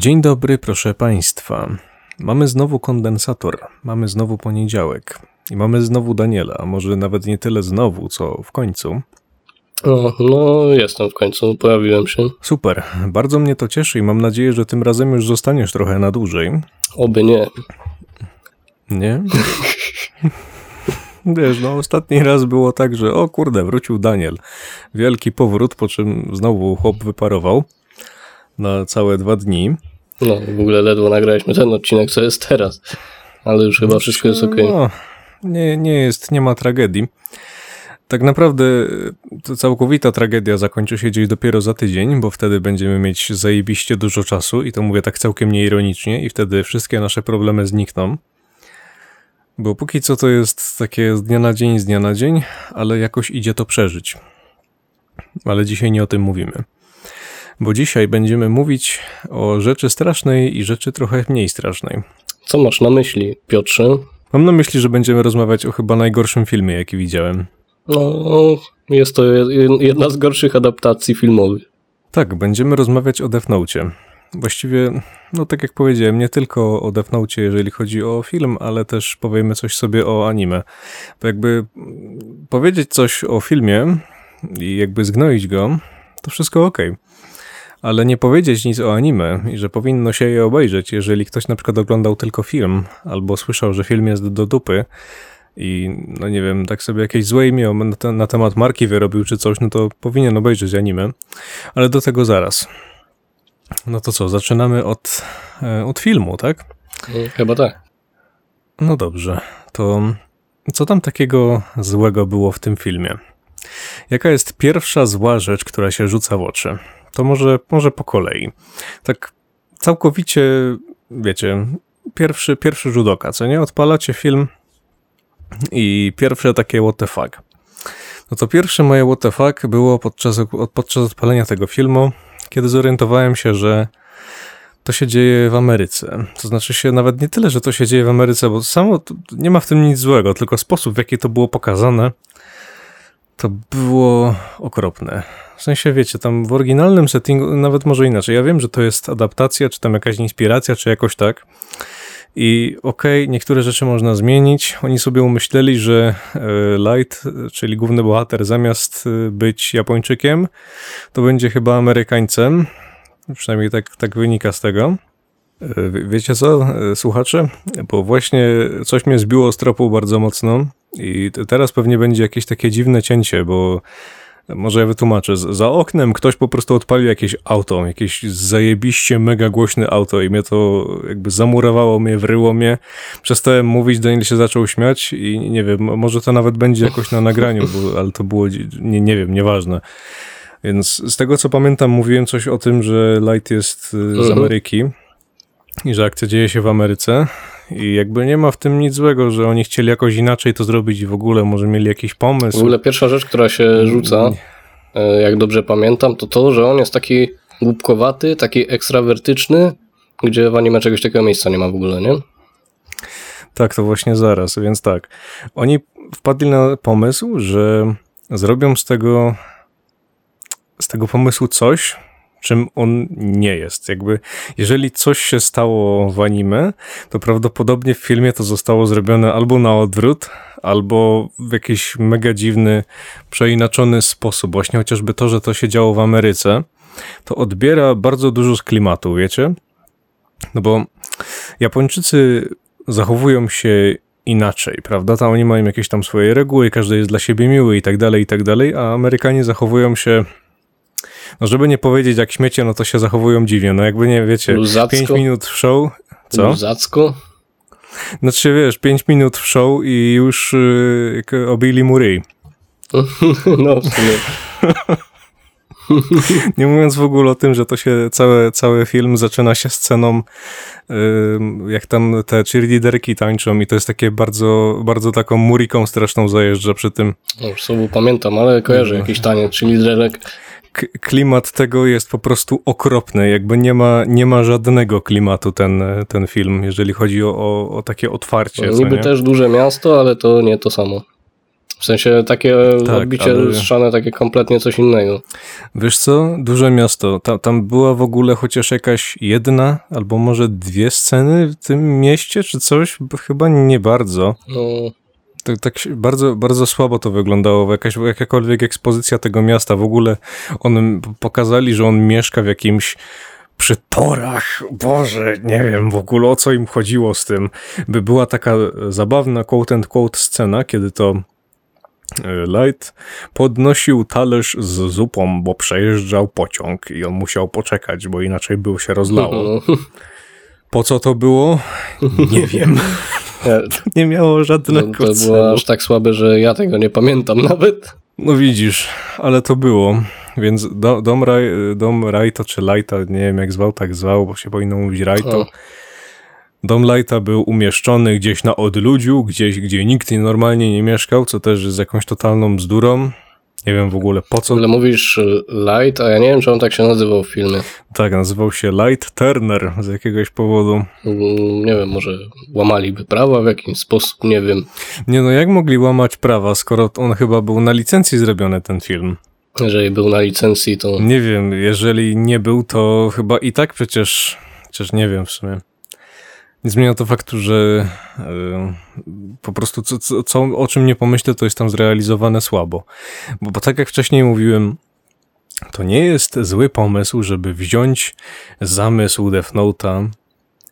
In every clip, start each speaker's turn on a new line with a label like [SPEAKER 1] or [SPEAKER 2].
[SPEAKER 1] Dzień dobry, proszę Państwa. Mamy znowu kondensator, mamy znowu poniedziałek i mamy znowu Daniela, a może nawet nie tyle znowu, co w końcu.
[SPEAKER 2] O, no, jestem w końcu, pojawiłem się.
[SPEAKER 1] Super, bardzo mnie to cieszy i mam nadzieję, że tym razem już zostaniesz trochę na dłużej.
[SPEAKER 2] Oby nie.
[SPEAKER 1] Nie? Wiesz, no ostatni raz było tak, że o kurde, wrócił Daniel. Wielki powrót, po czym znowu chłop wyparował na całe dwa dni.
[SPEAKER 2] No, w ogóle ledwo nagraliśmy ten odcinek, co jest teraz. Ale już chyba wszystko jest ok.
[SPEAKER 1] No, nie, nie jest, nie ma tragedii. Tak naprawdę to całkowita tragedia zakończy się gdzieś dopiero za tydzień, bo wtedy będziemy mieć zajebiście dużo czasu i to mówię tak całkiem nieironicznie i wtedy wszystkie nasze problemy znikną. Bo póki co to jest takie z dnia na dzień, z dnia na dzień, ale jakoś idzie to przeżyć. Ale dzisiaj nie o tym mówimy. Bo dzisiaj będziemy mówić o rzeczy strasznej i rzeczy trochę mniej strasznej.
[SPEAKER 2] Co masz na myśli, Piotrze?
[SPEAKER 1] Mam na myśli, że będziemy rozmawiać o chyba najgorszym filmie, jaki widziałem.
[SPEAKER 2] No, jest to jedna z gorszych adaptacji filmowych.
[SPEAKER 1] Tak, będziemy rozmawiać o Death Note. Właściwie, no tak jak powiedziałem, nie tylko o Death Note, jeżeli chodzi o film, ale też powiemy coś sobie o anime. Bo jakby powiedzieć coś o filmie i jakby zgnoić go, to wszystko ok. Ale nie powiedzieć nic o anime i że powinno się je obejrzeć, jeżeli ktoś na przykład oglądał tylko film, albo słyszał, że film jest do dupy, i no nie wiem, tak sobie jakieś złe imię na, te, na, temat marki wyrobił czy coś, no to powinien obejrzeć anime, ale do tego zaraz. No to co, zaczynamy od, e, od filmu, tak?
[SPEAKER 2] Chyba tak.
[SPEAKER 1] No dobrze, to co tam takiego złego było w tym filmie? Jaka jest pierwsza zła rzecz, która się rzuca w oczy? To może, może po kolei. Tak całkowicie, wiecie, pierwszy, pierwszy rzut oka, co nie? Odpalacie film i pierwsze takie what the fuck. No to pierwsze moje what the fuck było podczas, podczas odpalenia tego filmu, kiedy zorientowałem się, że to się dzieje w Ameryce. To znaczy się nawet nie tyle, że to się dzieje w Ameryce, bo samo nie ma w tym nic złego, tylko sposób, w jaki to było pokazane, to było okropne. W sensie, wiecie, tam w oryginalnym settingu, nawet może inaczej. Ja wiem, że to jest adaptacja, czy tam jakaś inspiracja, czy jakoś tak. I okej, okay, niektóre rzeczy można zmienić. Oni sobie umyśleli, że e, Light, czyli główny bohater, zamiast e, być Japończykiem, to będzie chyba Amerykańcem. Przynajmniej tak, tak wynika z tego. E, wiecie co, słuchacze? Bo właśnie coś mnie zbiło z tropu bardzo mocno i teraz pewnie będzie jakieś takie dziwne cięcie, bo może ja wytłumaczę. Za oknem ktoś po prostu odpalił jakieś auto, jakieś zajebiście mega głośne auto i mnie to jakby zamurowało mnie, wryło mnie. Przestałem mówić, Daniel się zaczął śmiać i nie wiem, może to nawet będzie jakoś na nagraniu, bo, ale to było, nie, nie wiem, nieważne. Więc z tego co pamiętam, mówiłem coś o tym, że Light jest y, z mhm. Ameryki i że akcja dzieje się w Ameryce. I jakby nie ma w tym nic złego, że oni chcieli jakoś inaczej to zrobić i w ogóle może mieli jakiś pomysł.
[SPEAKER 2] W ogóle pierwsza rzecz, która się rzuca, e, jak dobrze pamiętam, to to, że on jest taki głupkowaty, taki ekstrawertyczny, gdzie w anime czegoś takiego miejsca nie ma w ogóle, nie?
[SPEAKER 1] Tak, to właśnie zaraz, więc tak. Oni wpadli na pomysł, że zrobią z tego z tego pomysłu coś, czym on nie jest. Jakby, jeżeli coś się stało w anime, to prawdopodobnie w filmie to zostało zrobione albo na odwrót, albo w jakiś mega dziwny, przeinaczony sposób. Właśnie chociażby to, że to się działo w Ameryce, to odbiera bardzo dużo z klimatu, wiecie? No bo Japończycy zachowują się inaczej, prawda? Tam oni mają jakieś tam swoje reguły, każdy jest dla siebie miły i tak dalej, i tak dalej, a Amerykanie zachowują się no żeby nie powiedzieć jak śmiecie, no to się zachowują dziwnie. No jakby nie, wiecie, Luzacko. 5 minut w show. Co?
[SPEAKER 2] Luzacko?
[SPEAKER 1] Znaczy wiesz, 5 minut w show i już yy, obili mu ryj.
[SPEAKER 2] no w sumie.
[SPEAKER 1] Nie mówiąc w ogóle o tym, że to się cały, cały film zaczyna się sceną, yy, jak tam te cheerleaderki tańczą i to jest takie bardzo, bardzo taką muriką straszną zajeżdża przy tym.
[SPEAKER 2] No już sobie pamiętam, ale kojarzę no. jakiś taniec cheerleaderek
[SPEAKER 1] klimat tego jest po prostu okropny. Jakby nie ma, nie ma żadnego klimatu ten, ten film, jeżeli chodzi o, o, o takie otwarcie.
[SPEAKER 2] No, niby też duże miasto, ale to nie to samo. W sensie takie
[SPEAKER 1] Tak,
[SPEAKER 2] odbicie
[SPEAKER 1] ale-
[SPEAKER 2] lustrzane, takie kompletnie coś innego.
[SPEAKER 1] Wiesz co? Duże miasto. Ta, tam była w ogóle chociaż jakaś jedna albo może dwie sceny w tym mieście, czy coś? Chyba nie bardzo.
[SPEAKER 2] No,
[SPEAKER 1] Tak, tak bardzo, bardzo słabo to wyglądało. Jakaś, jakakolwiek ekspozycja tego miasta. W ogóle on pokazali, że on mieszka w jakimś przy torach. Boże, nie wiem w ogóle o co im chodziło z tym. By była taka zabawna quote and quote scena, kiedy to e, Light podnosił talerz z zupą, bo przejeżdżał pociąg i on musiał poczekać, bo inaczej by się rozlało.
[SPEAKER 2] no.
[SPEAKER 1] Po co to było? Nie wiem.
[SPEAKER 2] Nie,
[SPEAKER 1] Nie miało
[SPEAKER 2] To,
[SPEAKER 1] żadnego
[SPEAKER 2] to
[SPEAKER 1] celu.
[SPEAKER 2] było aż tak słabe, że ja tego nie pamiętam nawet.
[SPEAKER 1] No widzisz, ale to było. Więc do, dom, Raj, dom Rajto czy Lighta, nie wiem jak zwał, tak zwał, bo się powinno mówić Rajto.
[SPEAKER 2] O.
[SPEAKER 1] Dom Lighta był umieszczony gdzieś na odludziu, gdzieś, gdzie nikt normalnie nie mieszkał, co też jest jakąś totalną bzdurą. Nie wiem w ogóle po co.
[SPEAKER 2] ogóle mówisz y, Light, a ja nie wiem, czy on tak się nazywał w filmie.
[SPEAKER 1] Tak, nazywał się Light Turner z jakiegoś powodu.
[SPEAKER 2] Mm, Nie wiem, może łamaliby prawa w jakiś sposób, nie wiem.
[SPEAKER 1] Nie no, jak mogli łamać prawa, skoro on chyba był na licencji zrobiony ten film?
[SPEAKER 2] Jeżeli był na licencji, to
[SPEAKER 1] Nie wiem, jeżeli nie był, to chyba i tak przecież, przecież nie wiem w sumie. Nie zmienia to faktu, że y, po prostu co, co, co, o czym nie pomyślę, to jest tam zrealizowane słabo. Bo, bo tak jak wcześniej mówiłem, to nie jest zły pomysł, żeby wziąć zamysł Death Note'a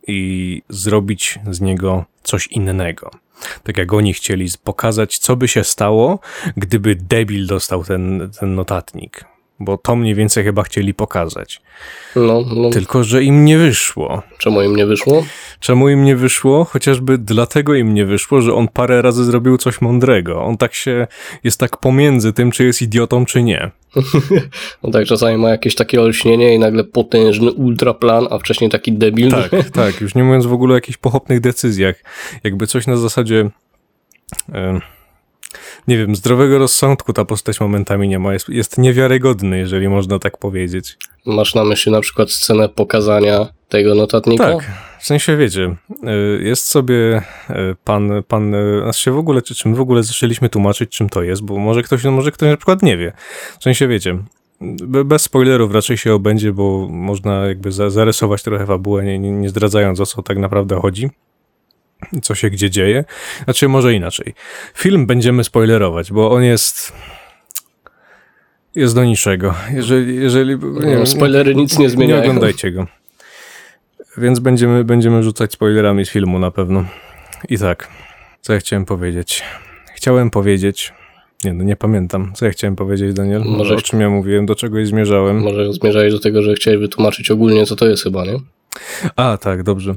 [SPEAKER 1] i zrobić z niego coś innego. Tak jak oni chcieli pokazać, co by się stało, gdyby debil dostał ten, ten notatnik. Bo to mniej więcej chyba chcieli pokazać.
[SPEAKER 2] no, no
[SPEAKER 1] Tylko, że im nie wyszło.
[SPEAKER 2] czemu im nie wyszło?
[SPEAKER 1] Czemu im nie wyszło? Chociażby dlatego im nie wyszło, że on parę razy zrobił coś mądrego. On tak się, jest tak pomiędzy tym, czy jest idiotą, czy nie.
[SPEAKER 2] No tak, czasami ma jakieś takie olśnienie i nagle potężny ultraplan, a wcześniej taki debil.
[SPEAKER 1] Tak, tak. Już nie mówiąc w ogóle o jakichś pochopnych decyzjach. Jakby coś na zasadzie... nie wiem, zdrowego rozsądku ta postać momentami nie ma. Jest, jest niewiarygodny, jeżeli można tak powiedzieć.
[SPEAKER 2] Masz na myśli na przykład scenę pokazania tego notatnika?
[SPEAKER 1] Tak, w sensie wiecie, y, jest sobie y, pan, pan, y, znaczy się w ogóle, czy czym w ogóle zaczęliśmy tłumaczyć, czym to jest, bo może ktoś, no może ktoś na przykład nie wie. W sensie wiecie, be- bez spoilerów raczej się obędzie, bo można jakby za- zarysować trochę fabułę, nie, nie, nie zdradzając o co tak naprawdę chodzi. Co się gdzie dzieje. Znaczy, może inaczej. Film będziemy spoilerować, bo on jest. Jest do niczego. Jeżeli. jeżeli nie
[SPEAKER 2] No, spoilery nic nie zmieniają.
[SPEAKER 1] Nie oglądajcie go. Więc będziemy, będziemy rzucać spoilerami z filmu na pewno. I tak, co ja chciałem powiedzieć? Chciałem powiedzieć. Nie, no nie pamiętam. Co ja chciałem powiedzieć, Daniel?
[SPEAKER 2] Może-
[SPEAKER 1] O czym ja mówiłem, do czegoś zmierzałem.
[SPEAKER 2] Może zmierzałeś do tego, że chciałeś wytłumaczyć ogólnie, co to jest chyba, nie?
[SPEAKER 1] A, tak, dobrze.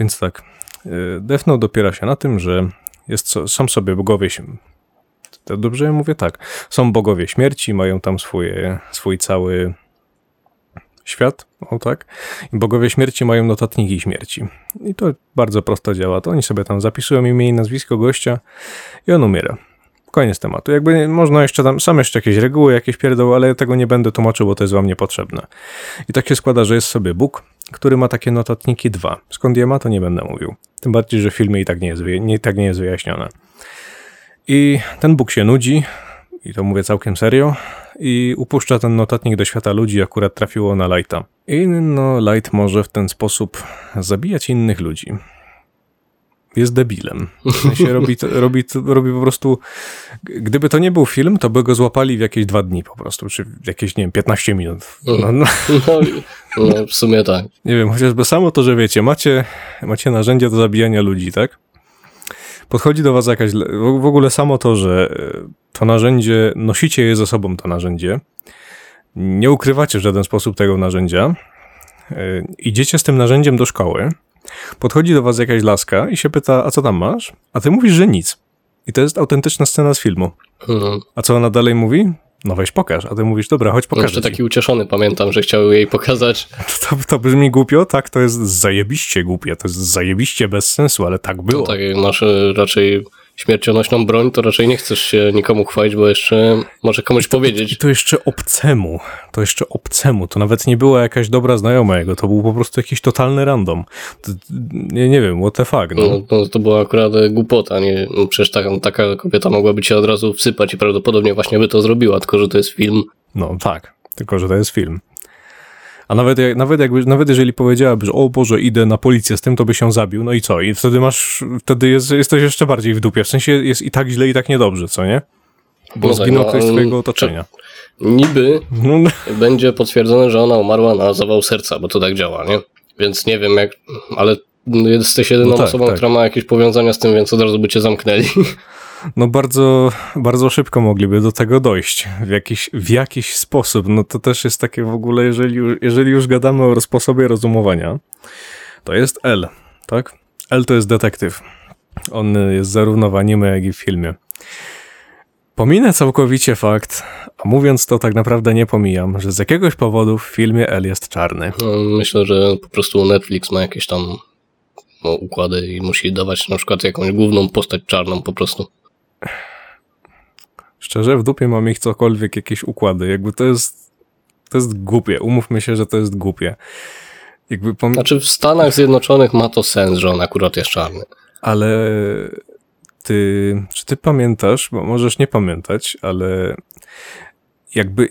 [SPEAKER 1] Więc tak. Y, Death Note opiera się na tym, że jest, są sobie bogowie. To dobrze mówię? Tak. Są bogowie śmierci, mają tam swoje, swój cały świat, o tak. I bogowie śmierci mają notatniki śmierci. I to bardzo prosto działa. To oni sobie tam zapisują imię i nazwisko gościa i on umiera. Koniec tematu. Jakby można jeszcze tam, są jeszcze jakieś reguły, jakieś pierdoły, ale ja tego nie będę tłumaczył, bo to jest wam niepotrzebne. I tak się składa, że jest sobie Bóg, który ma takie notatniki dwa. Skąd je ma, to nie będę mówił. Tym bardziej, że w filmie i tak nie jest, nie, tak nie jest wyjaśnione. I ten Bóg się nudzi, i to mówię całkiem serio, i upuszcza ten notatnik do świata ludzi, akurat trafiło na Lighta. I no, Light może w ten sposób zabijać innych ludzi. Jest debilem. W sensie robi, robi, robi po prostu. Gdyby to nie był film, to by go złapali w jakieś dwa dni po prostu, czy w jakieś, nie wiem, 15 minut. No, no,
[SPEAKER 2] No, no w sumie tak.
[SPEAKER 1] nie wiem, chociażby samo to, że wiecie, macie, macie narzędzie do zabijania ludzi, tak? Podchodzi do was jakaś. w ogóle samo to, że e, to narzędzie, nosicie je ze sobą, to narzędzie. Nie ukrywacie w żaden sposób tego narzędzia. e, Idziecie z tym narzędziem do szkoły. Podchodzi do was jakaś laska i się pyta, a co tam masz? A ty mówisz, że nic. I to jest autentyczna scena z filmu.
[SPEAKER 2] No.
[SPEAKER 1] A co ona dalej mówi? No weź pokaż. A ty mówisz, dobra, chodź pokażę
[SPEAKER 2] jeszcze
[SPEAKER 1] ci.
[SPEAKER 2] taki ucieszony pamiętam, że chciał jej pokazać.
[SPEAKER 1] To, to brzmi głupio, tak, to jest zajebiście głupie, to jest zajebiście bez sensu, ale tak było.
[SPEAKER 2] No, tak masz e, raczej śmiercionośną broń, to raczej nie chcesz się nikomu chwalić, bo jeszcze może komuś
[SPEAKER 1] I
[SPEAKER 2] powiedzieć.
[SPEAKER 1] to jeszcze obcemu, to jeszcze obcemu, to nawet nie była jakaś dobra znajoma jego, to był po prostu jakiś totalny random. To, nie, nie wiem, what the fuck, no.
[SPEAKER 2] No, no, to była akurat głupota, nie? No, przecież taka, taka kobieta mogłaby cię od razu wsypać i prawdopodobnie właśnie by to zrobiła, tylko że to jest film.
[SPEAKER 1] No tak, tylko że to jest film. A nawet, nawet, jakby, nawet jeżeli powiedziałaby, że o Boże, idę na policję z tym, to by się zabił, no i co? I wtedy masz, wtedy jest, jesteś jeszcze bardziej w dupie. W sensie jest i tak źle, i tak niedobrze, co nie? Bo
[SPEAKER 2] No tak,
[SPEAKER 1] zginął
[SPEAKER 2] no,
[SPEAKER 1] ktoś z
[SPEAKER 2] ale-
[SPEAKER 1] twojego otoczenia.
[SPEAKER 2] Niby
[SPEAKER 1] No, no,
[SPEAKER 2] będzie potwierdzone, że ona umarła na zawał serca, bo to tak działa, nie? Więc nie wiem jak, ale jesteś jedyną
[SPEAKER 1] No tak,
[SPEAKER 2] osobą,
[SPEAKER 1] tak.
[SPEAKER 2] która ma jakieś powiązania z tym, więc od razu by cię zamknęli.
[SPEAKER 1] no bardzo, bardzo szybko mogliby do tego dojść w jakiś, w jakiś sposób. No to też jest takie w ogóle, jeżeli, jeżeli już gadamy o sposobie rozumowania, to jest L, tak? L to jest detektyw. On jest zarówno w anime, jak i w filmie. Pominę całkowicie fakt, a mówiąc to tak naprawdę nie pomijam, że z jakiegoś powodu w filmie L jest czarny.
[SPEAKER 2] No, Myślę, że po prostu Netflix ma jakieś tam no, układy i musi dawać na przykład jakąś główną postać czarną po prostu.
[SPEAKER 1] Szczerze, w dupie mam ich cokolwiek, jakieś układy. Jakby to jest, to jest głupie. Umówmy się, że to jest głupie. Jakby pom-
[SPEAKER 2] Znaczy w Stanach Zjednoczonych ma to sens, że on akurat jest czarny.
[SPEAKER 1] Ale ty, czy ty pamiętasz, bo możesz nie pamiętać, ale jakby,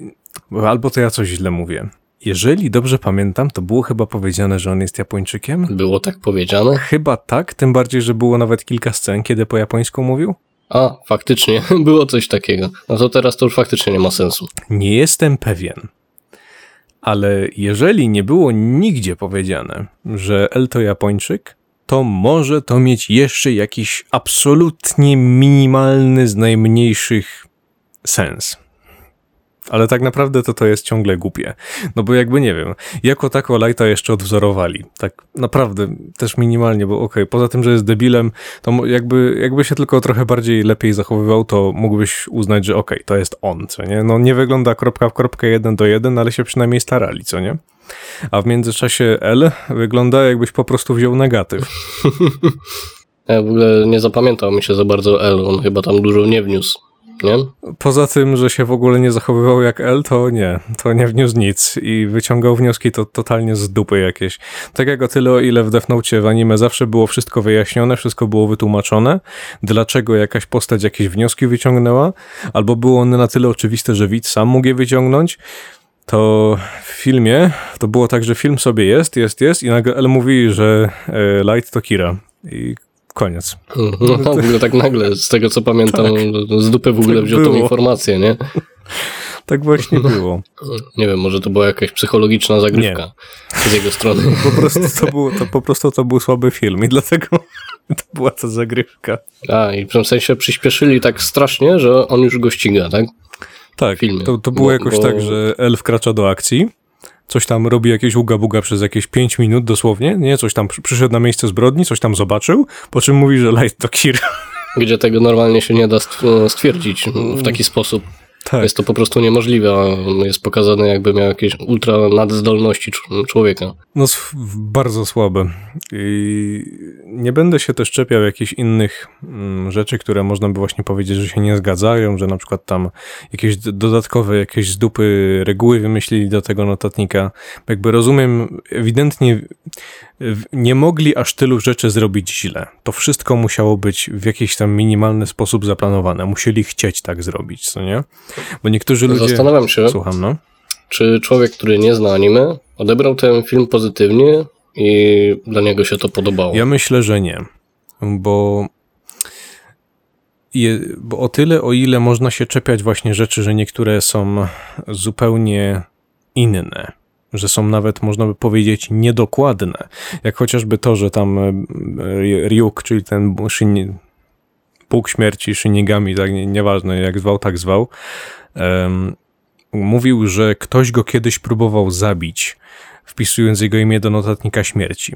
[SPEAKER 1] albo to ja coś źle mówię. Jeżeli dobrze pamiętam, to było chyba powiedziane, że on jest Japończykiem?
[SPEAKER 2] Było tak powiedziane?
[SPEAKER 1] Chyba tak, tym bardziej, że było nawet kilka scen, kiedy po japońsku mówił.
[SPEAKER 2] A, faktycznie, było coś takiego. No to teraz to już faktycznie nie ma sensu.
[SPEAKER 1] Nie jestem pewien. Ale jeżeli nie było nigdzie powiedziane, że El to Japończyk, to może to mieć jeszcze jakiś absolutnie minimalny z najmniejszych sens. Ale tak naprawdę to to jest ciągle głupie. No bo jakby nie wiem, jako tako Lighta jeszcze odwzorowali. Tak naprawdę też minimalnie, bo okej, poza tym, że jest debilem, to jakby, jakby się tylko trochę bardziej lepiej zachowywał, to mógłbyś uznać, że okej, to jest on, co nie? No nie wygląda kropka w kropkę jeden do jeden, ale się przynajmniej starali, co nie? A w międzyczasie L wygląda jakbyś po prostu wziął negatyw.
[SPEAKER 2] Ja w ogóle nie zapamiętał mi się za bardzo L, on chyba tam dużo nie wniósł, nie?
[SPEAKER 1] Poza tym, że się w ogóle nie zachowywał jak L, to nie, to nie wniósł nic i wyciągał wnioski to totalnie z dupy jakieś. Tak jak o tyle, o ile w Death w anime zawsze było wszystko wyjaśnione, wszystko było wytłumaczone, dlaczego jakaś postać jakieś wnioski wyciągnęła, albo było one na tyle oczywiste, że widz sam mógł je wyciągnąć, to w filmie to było tak, że film sobie jest, jest, jest i nagle L mówi, że e, Light to Kira i koniec.
[SPEAKER 2] No, w ogóle tak nagle, z tego co pamiętam, z dupy w ogóle
[SPEAKER 1] Tak
[SPEAKER 2] wziął tą
[SPEAKER 1] było.
[SPEAKER 2] informację, nie?
[SPEAKER 1] Tak właśnie było.
[SPEAKER 2] Nie wiem, może to była jakaś psychologiczna zagrywka z jego strony.
[SPEAKER 1] Po prostu to, był, to, po prostu to był słaby film i dlatego to była ta zagrywka.
[SPEAKER 2] A, i w tym sensie przyspieszyli tak strasznie, że on już go ściga, tak?
[SPEAKER 1] Tak, to, to było
[SPEAKER 2] Bo-
[SPEAKER 1] jakoś
[SPEAKER 2] bo-
[SPEAKER 1] tak, że El wkracza do akcji, coś tam robi jakieś uga-buga przez jakieś 5 minut dosłownie, nie? Coś tam przy- przyszedł na miejsce zbrodni, coś tam zobaczył, po czym mówi, że Light to Kira.
[SPEAKER 2] Gdzie tego normalnie się nie da stw- stwierdzić w taki sposób.
[SPEAKER 1] Tak,
[SPEAKER 2] Jest to po prostu niemożliwe, a on jest pokazany jakby miał jakieś ultra nadzdolności cz- człowieka.
[SPEAKER 1] no bardzo słabe. I nie będę się też czepiał jakichś innych mm, rzeczy, które można by właśnie powiedzieć, że się nie zgadzają, że na przykład tam jakieś dodatkowe, jakieś z dupy reguły wymyślili do tego notatnika. Jakby rozumiem, ewidentnie nie mogli aż tylu rzeczy zrobić źle. To wszystko musiało być w jakiś tam minimalny sposób zaplanowane. Musieli chcieć tak zrobić, co nie? Bo niektórzy ludzie...
[SPEAKER 2] Zastanawiam się,
[SPEAKER 1] Słucham, no.
[SPEAKER 2] czy człowiek, który nie zna anime, odebrał ten film pozytywnie i dla niego się to podobało.
[SPEAKER 1] Ja myślę, że nie, bo, je, bo o tyle, o ile można się czepiać właśnie rzeczy, że niektóre są zupełnie inne, że są nawet, można by powiedzieć, niedokładne, jak chociażby to, że tam e, Ryuk, czyli ten Shin, Bóg śmierci, Shinigami, tak, nie, nieważne jak zwał, tak zwał, em, mówił, że ktoś go kiedyś próbował zabić, wpisując jego imię do notatnika śmierci.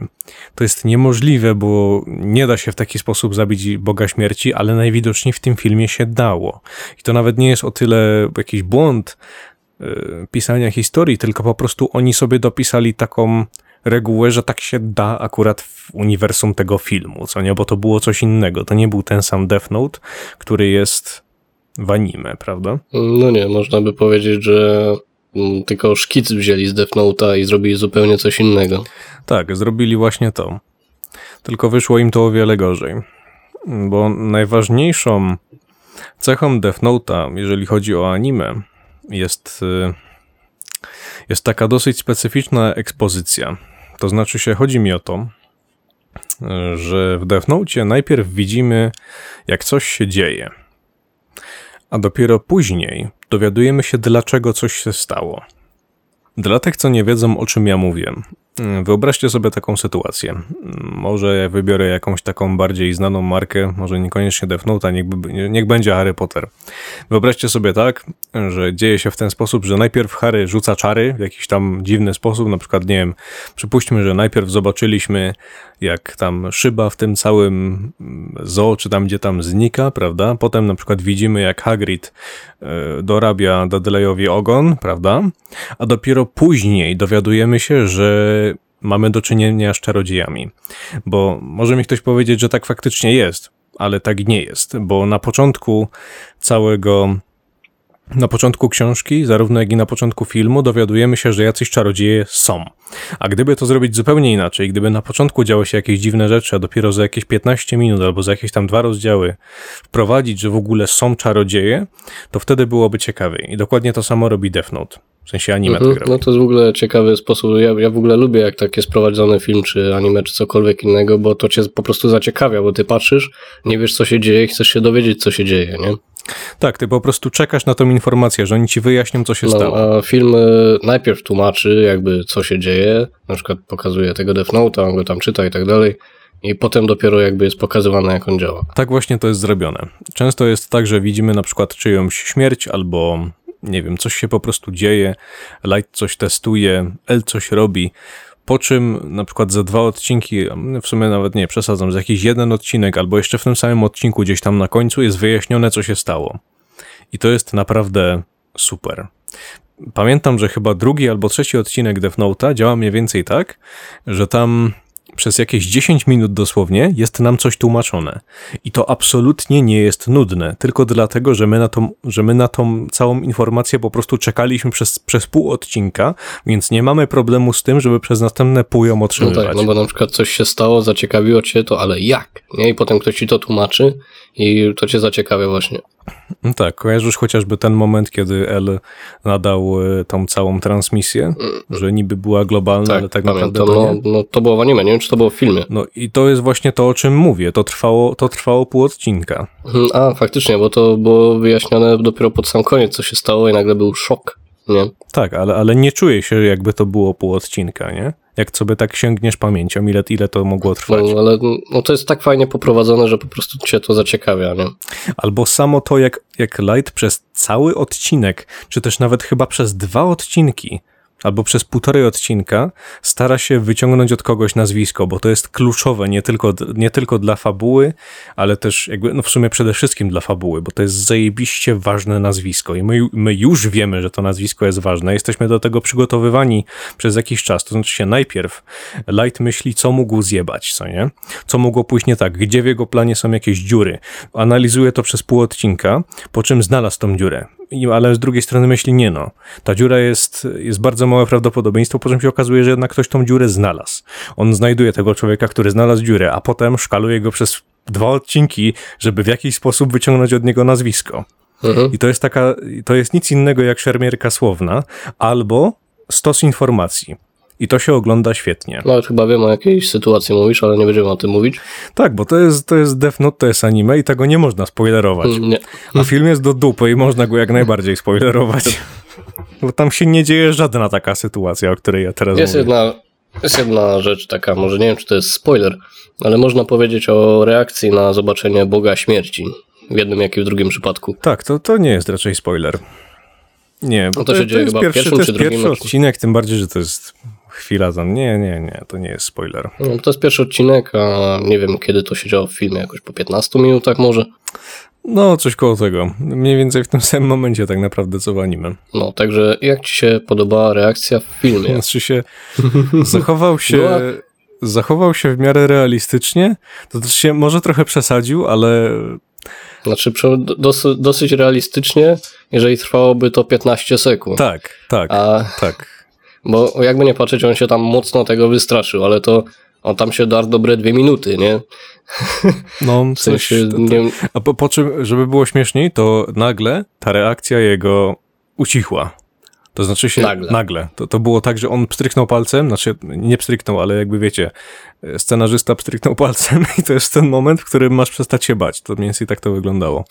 [SPEAKER 1] To jest niemożliwe, bo nie da się w taki sposób zabić Boga Śmierci, ale najwidoczniej w tym filmie się dało. I to nawet nie jest o tyle jakiś błąd e, pisania historii, tylko po prostu oni sobie dopisali taką regułę, że tak się da akurat w uniwersum tego filmu, co nie? Bo to było coś innego. To nie był ten sam Death Note, który jest w anime, prawda?
[SPEAKER 2] No nie, można by powiedzieć, że mm, tylko szkic wzięli z Death Note'a i zrobili zupełnie coś innego.
[SPEAKER 1] Tak, zrobili właśnie to. Tylko wyszło im to o wiele gorzej. Bo najważniejszą cechą Death Note'a, jeżeli chodzi o anime, jest, y, jest taka dosyć specyficzna ekspozycja. To znaczy się, chodzi mi o to, że w Death Note najpierw widzimy, jak coś się dzieje, a dopiero później dowiadujemy się, dlaczego coś się stało. Dla tych, co nie wiedzą, o czym ja mówię, Wyobraźcie sobie taką sytuację. Mm, Może wybiorę jakąś taką bardziej znaną markę, może niekoniecznie Death Note, niech, niech będzie Harry Potter. Wyobraźcie sobie tak, że dzieje się w ten sposób, że najpierw Harry rzuca czary w jakiś tam dziwny sposób, na przykład, nie wiem, przypuśćmy, że najpierw zobaczyliśmy, jak tam szyba w tym całym mm, zoo, czy tam, gdzie tam znika, prawda? Potem na przykład widzimy, jak Hagrid e, dorabia Dudleyowi ogon, prawda? A dopiero później dowiadujemy się, że mamy do czynienia z czarodziejami. Bo może mi ktoś powiedzieć, że tak faktycznie jest, ale tak nie jest, bo na początku całego na początku książki, zarówno jak i na początku filmu, dowiadujemy się, że jacyś czarodzieje są. A gdyby to zrobić zupełnie inaczej, gdyby na początku działy się jakieś dziwne rzeczy, a dopiero za jakieś 15 minut albo za jakieś tam dwa rozdziały wprowadzić, że w ogóle są czarodzieje, to wtedy byłoby ciekawiej. I dokładnie to samo robi Death Note. W sensie anime
[SPEAKER 2] Mhm,
[SPEAKER 1] tak robi.
[SPEAKER 2] No to jest w ogóle ciekawy sposób. Ja, ja w ogóle lubię, jak tak jest prowadzony film, czy anime, czy cokolwiek innego, bo to cię po prostu zaciekawia, bo ty patrzysz, nie wiesz, co się dzieje, chcesz się dowiedzieć, co się dzieje, nie?
[SPEAKER 1] Tak, ty po prostu czekasz na tą informację, że oni ci wyjaśnią, co się stało.
[SPEAKER 2] No, a film y, najpierw tłumaczy, jakby, co się dzieje, na przykład pokazuje tego Death Note'a, on go tam czyta i tak dalej, i potem dopiero jakby jest pokazywane, jak on działa.
[SPEAKER 1] Tak właśnie to jest zrobione. Często jest tak, że widzimy na przykład czyjąś śmierć albo nie wiem, coś się po prostu dzieje, Light coś testuje, L coś robi, po czym na przykład za dwa odcinki, w sumie nawet nie, przesadzam, za jakiś jeden odcinek albo jeszcze w tym samym odcinku gdzieś tam na końcu jest wyjaśnione, co się stało. I to jest naprawdę super. Pamiętam, że chyba drugi albo trzeci odcinek Death Note'a działa mniej więcej tak, że tam przez jakieś 10 minut dosłownie jest nam coś tłumaczone. I to absolutnie nie jest nudne, tylko dlatego, że my na tą, że my na tą całą informację po prostu czekaliśmy przez, przez pół odcinka, więc nie mamy problemu z tym, żeby przez następne pół ją
[SPEAKER 2] No
[SPEAKER 1] otrzymywać.
[SPEAKER 2] tak, no bo na przykład coś się stało, zaciekawiło cię to, ale jak? Nie? I potem ktoś ci to tłumaczy i to cię zaciekawia właśnie.
[SPEAKER 1] No tak, kojarzysz chociażby ten moment, kiedy L nadał y, tą całą transmisję, że niby była globalna, ale tak naprawdę to
[SPEAKER 2] no,
[SPEAKER 1] nie.
[SPEAKER 2] no to było w anime, nie wiem, czy to było w filmie.
[SPEAKER 1] No i to jest właśnie to, o czym mówię. To trwało, to trwało pół odcinka.
[SPEAKER 2] Mhm, A, faktycznie, bo to było wyjaśnione dopiero pod sam koniec, co się stało i nagle był szok, nie?
[SPEAKER 1] Tak, ale, ale nie czuję się, jakby to było pół odcinka, nie? Jak sobie tak sięgniesz pamięcią, ile, ile to mogło trwać.
[SPEAKER 2] No, ale no, to jest tak fajnie poprowadzone, że po prostu cię to zaciekawia, nie?
[SPEAKER 1] Albo samo to, jak, jak Light przez cały odcinek, czy też nawet chyba przez dwa odcinki, albo przez półtorej odcinka, stara się wyciągnąć od kogoś nazwisko, bo to jest kluczowe nie tylko, nie tylko dla fabuły, ale też jakby, no w sumie przede wszystkim dla fabuły, bo to jest zajebiście ważne nazwisko i my, my już wiemy, że to nazwisko jest ważne, jesteśmy do tego przygotowywani przez jakiś czas, to znaczy się najpierw Light myśli, co mógł zjebać, co nie? Co mogło pójść nie tak, gdzie w jego planie są jakieś dziury. Analizuje to przez pół odcinka, po czym znalazł tą dziurę. Ale z drugiej strony myśli, nie no, ta dziura jest, jest bardzo małe prawdopodobieństwo, po czym się okazuje, że jednak ktoś tą dziurę znalazł. On znajduje tego człowieka, który znalazł dziurę, a potem szkaluje go przez dwa odcinki, żeby w jakiś sposób wyciągnąć od niego nazwisko.
[SPEAKER 2] Mhm.
[SPEAKER 1] I to jest taka, to jest nic innego jak szermierka słowna, albo stos informacji. I to się ogląda świetnie.
[SPEAKER 2] No, chyba wiem o jakiej sytuacji mówisz, ale nie będziemy o tym mówić.
[SPEAKER 1] Tak, bo to jest, to jest Death Note, to jest anime i tego nie można spoilerować.
[SPEAKER 2] Nie.
[SPEAKER 1] A film jest do dupy i można go jak najbardziej spoilerować. Bo tam się nie dzieje żadna taka sytuacja, o której ja teraz
[SPEAKER 2] Jest
[SPEAKER 1] mówię.
[SPEAKER 2] jedna, jest jedna rzecz taka, może nie wiem, czy to jest spoiler, ale można powiedzieć o reakcji na zobaczenie Boga Śmierci. W jednym, jak i w drugim przypadku.
[SPEAKER 1] Tak, to, to nie jest raczej spoiler. Nie, bo
[SPEAKER 2] No to się dzieje
[SPEAKER 1] jest
[SPEAKER 2] chyba w
[SPEAKER 1] pierwszy, to jest
[SPEAKER 2] czy drugim
[SPEAKER 1] pierwszy odcinek, tym bardziej, że to jest chwila tam. Nie, nie, nie, to nie jest spoiler.
[SPEAKER 2] No, to jest pierwszy odcinek, a nie wiem, kiedy to się działo w filmie, jakoś po 15 minutach może.
[SPEAKER 1] No, coś koło tego. Mniej więcej w tym samym momencie tak naprawdę co w anime.
[SPEAKER 2] No, także jak ci się podobała reakcja w filmie?
[SPEAKER 1] Znaczy się, zachował się,
[SPEAKER 2] Była-
[SPEAKER 1] zachował się w miarę realistycznie, to znaczy się może trochę przesadził, ale
[SPEAKER 2] Znaczy prze- dos, dosyć realistycznie, jeżeli trwałoby to 15 sekund.
[SPEAKER 1] tak, tak,
[SPEAKER 2] A,
[SPEAKER 1] tak.
[SPEAKER 2] bo jakby nie patrzeć, on się tam mocno tego wystraszył, ale to on tam się darł dobre dwie minuty, nie?
[SPEAKER 1] No,
[SPEAKER 2] W
[SPEAKER 1] coś,
[SPEAKER 2] sensie,
[SPEAKER 1] to, to,
[SPEAKER 2] nie,
[SPEAKER 1] a po, po czym, żeby było śmieszniej, to nagle ta reakcja jego ucichła. To znaczy się
[SPEAKER 2] Nagle.
[SPEAKER 1] nagle. To, to było tak, że on pstryknął palcem, znaczy nie pstryknął, ale jakby wiecie, scenarzysta pstryknął palcem i to jest ten moment, w którym masz przestać się bać. To mniej więcej tak to wyglądało.